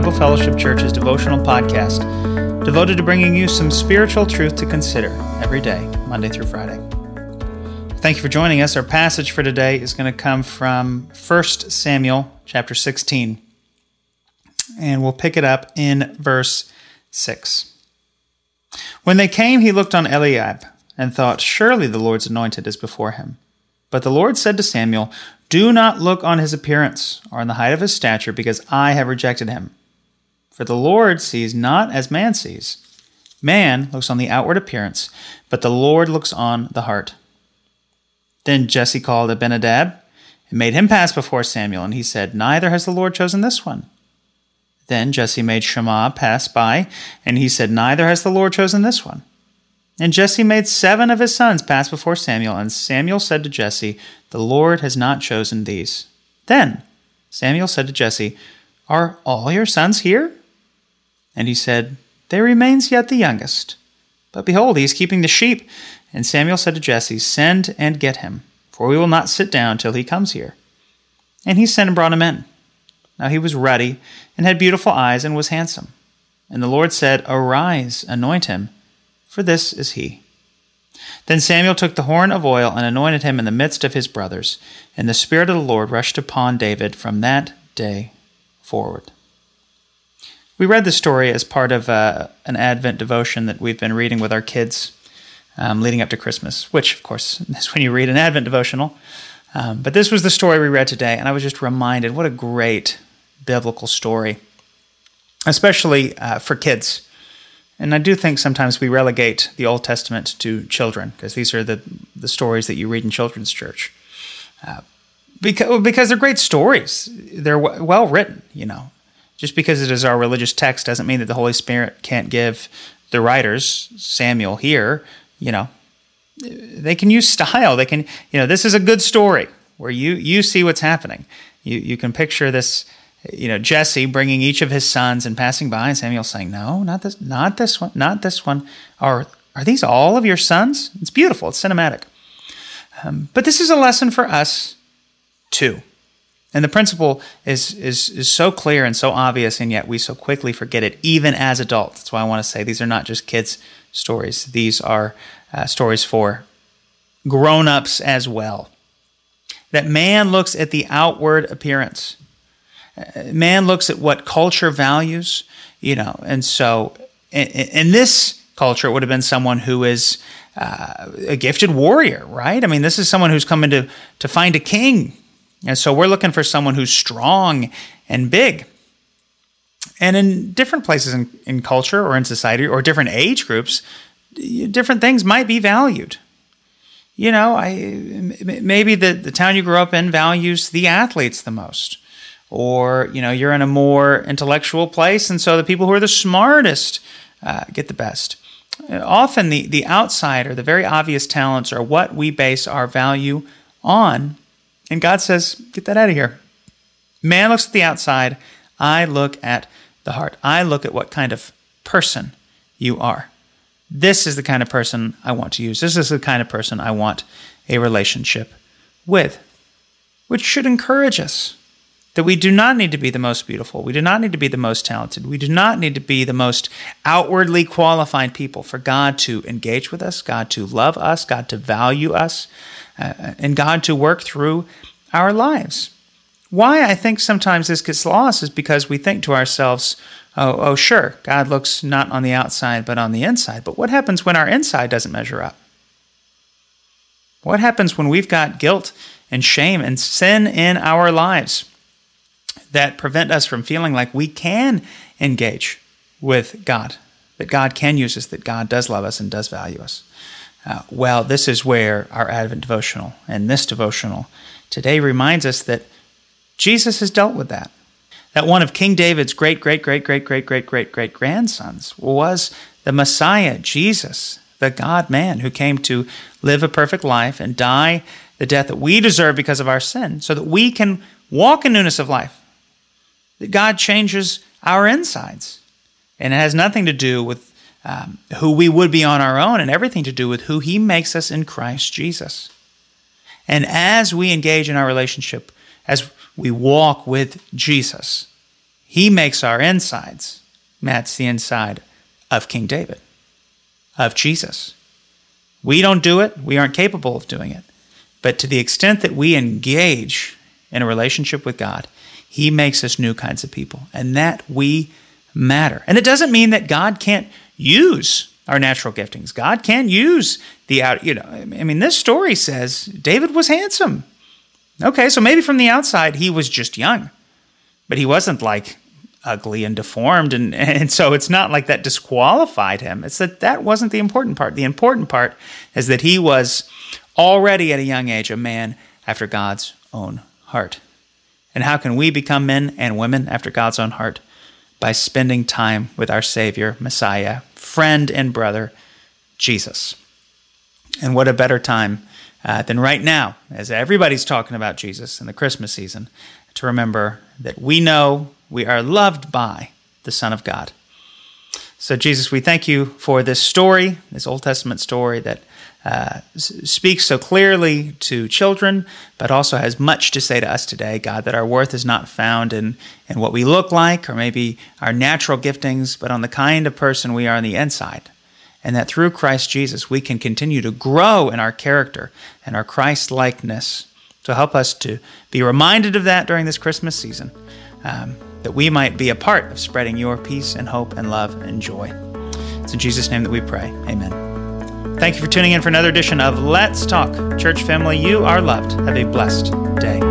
Bible Fellowship Church's devotional podcast, devoted to bringing you some spiritual truth to consider every day, Monday through Friday. Thank you for joining us. Our passage for today is going to come from 1 Samuel chapter 16, and we'll pick it up in verse 6. When they came, he looked on Eliab and thought, Surely the Lord's anointed is before him. But the Lord said to Samuel, Do not look on his appearance or on the height of his stature, because I have rejected him. For the Lord sees not as man sees. Man looks on the outward appearance, but the Lord looks on the heart. Then Jesse called Abinadab and made him pass before Samuel, and he said, Neither has the Lord chosen this one. Then Jesse made Shammah pass by, and he said, Neither has the Lord chosen this one. And Jesse made seven of his sons pass before Samuel, and Samuel said to Jesse, The Lord has not chosen these. Then Samuel said to Jesse, Are all your sons here? And he said, There remains yet the youngest. But behold, he is keeping the sheep. And Samuel said to Jesse, Send and get him, for we will not sit down till he comes here. And he sent and brought him in. Now he was ruddy, and had beautiful eyes, and was handsome. And the Lord said, Arise, anoint him for this is he. Then Samuel took the horn of oil and anointed him in the midst of his brothers, and the Spirit of the Lord rushed upon David from that day forward. We read the story as part of uh, an Advent devotion that we've been reading with our kids um, leading up to Christmas, which, of course, is when you read an Advent devotional. Um, but this was the story we read today, and I was just reminded what a great biblical story, especially uh, for kids. And I do think sometimes we relegate the Old Testament to children because these are the, the stories that you read in children's church. Uh, because, because they're great stories. They're w- well written, you know. Just because it is our religious text doesn't mean that the Holy Spirit can't give the writers, Samuel here, you know, they can use style. They can, you know, this is a good story where you you see what's happening. You you can picture this you know Jesse bringing each of his sons and passing by, and Samuel saying, "No, not this, not this one, not this one." Are are these all of your sons? It's beautiful. It's cinematic. Um, but this is a lesson for us too, and the principle is is is so clear and so obvious, and yet we so quickly forget it, even as adults. That's why I want to say these are not just kids' stories; these are uh, stories for grown-ups as well. That man looks at the outward appearance man looks at what culture values, you know, and so in, in this culture, it would have been someone who is uh, a gifted warrior, right? I mean, this is someone who's coming to to find a king, and so we're looking for someone who's strong and big. And in different places in, in culture or in society or different age groups, different things might be valued. You know, I maybe the, the town you grew up in values the athletes the most or you know you're in a more intellectual place and so the people who are the smartest uh, get the best often the, the outside or the very obvious talents are what we base our value on and god says get that out of here. Man looks at the outside. I look at the heart. I look at what kind of person you are. This is the kind of person i want to use. This is the kind of person i want a relationship with which should encourage us that we do not need to be the most beautiful. We do not need to be the most talented. We do not need to be the most outwardly qualified people for God to engage with us, God to love us, God to value us, uh, and God to work through our lives. Why I think sometimes this gets lost is because we think to ourselves, oh, oh, sure, God looks not on the outside, but on the inside. But what happens when our inside doesn't measure up? What happens when we've got guilt and shame and sin in our lives? that prevent us from feeling like we can engage with God, that God can use us, that God does love us and does value us. Uh, well, this is where our Advent devotional and this devotional today reminds us that Jesus has dealt with that. That one of King David's great, great, great, great, great, great, great, great grandsons was the Messiah, Jesus, the God man who came to live a perfect life and die the death that we deserve because of our sin, so that we can walk in newness of life that God changes our insides. And it has nothing to do with um, who we would be on our own and everything to do with who He makes us in Christ Jesus. And as we engage in our relationship, as we walk with Jesus, He makes our insides match the inside of King David, of Jesus. We don't do it, we aren't capable of doing it. But to the extent that we engage in a relationship with God, He makes us new kinds of people, and that we matter. And it doesn't mean that God can't use our natural giftings. God can use the out, you know, I mean, this story says David was handsome. Okay, so maybe from the outside he was just young, but he wasn't like ugly and deformed. And, and so it's not like that disqualified him. It's that that wasn't the important part. The important part is that he was already at a young age a man after God's own heart. And how can we become men and women after God's own heart? By spending time with our Savior, Messiah, friend, and brother, Jesus. And what a better time uh, than right now, as everybody's talking about Jesus in the Christmas season, to remember that we know we are loved by the Son of God. So, Jesus, we thank you for this story, this Old Testament story that uh, speaks so clearly to children, but also has much to say to us today, God, that our worth is not found in, in what we look like or maybe our natural giftings, but on the kind of person we are on the inside. And that through Christ Jesus, we can continue to grow in our character and our Christ likeness. So help us to be reminded of that during this Christmas season, um, that we might be a part of spreading your peace and hope and love and joy. It's in Jesus' name that we pray. Amen. Thank you for tuning in for another edition of Let's Talk. Church family, you are loved. Have a blessed day.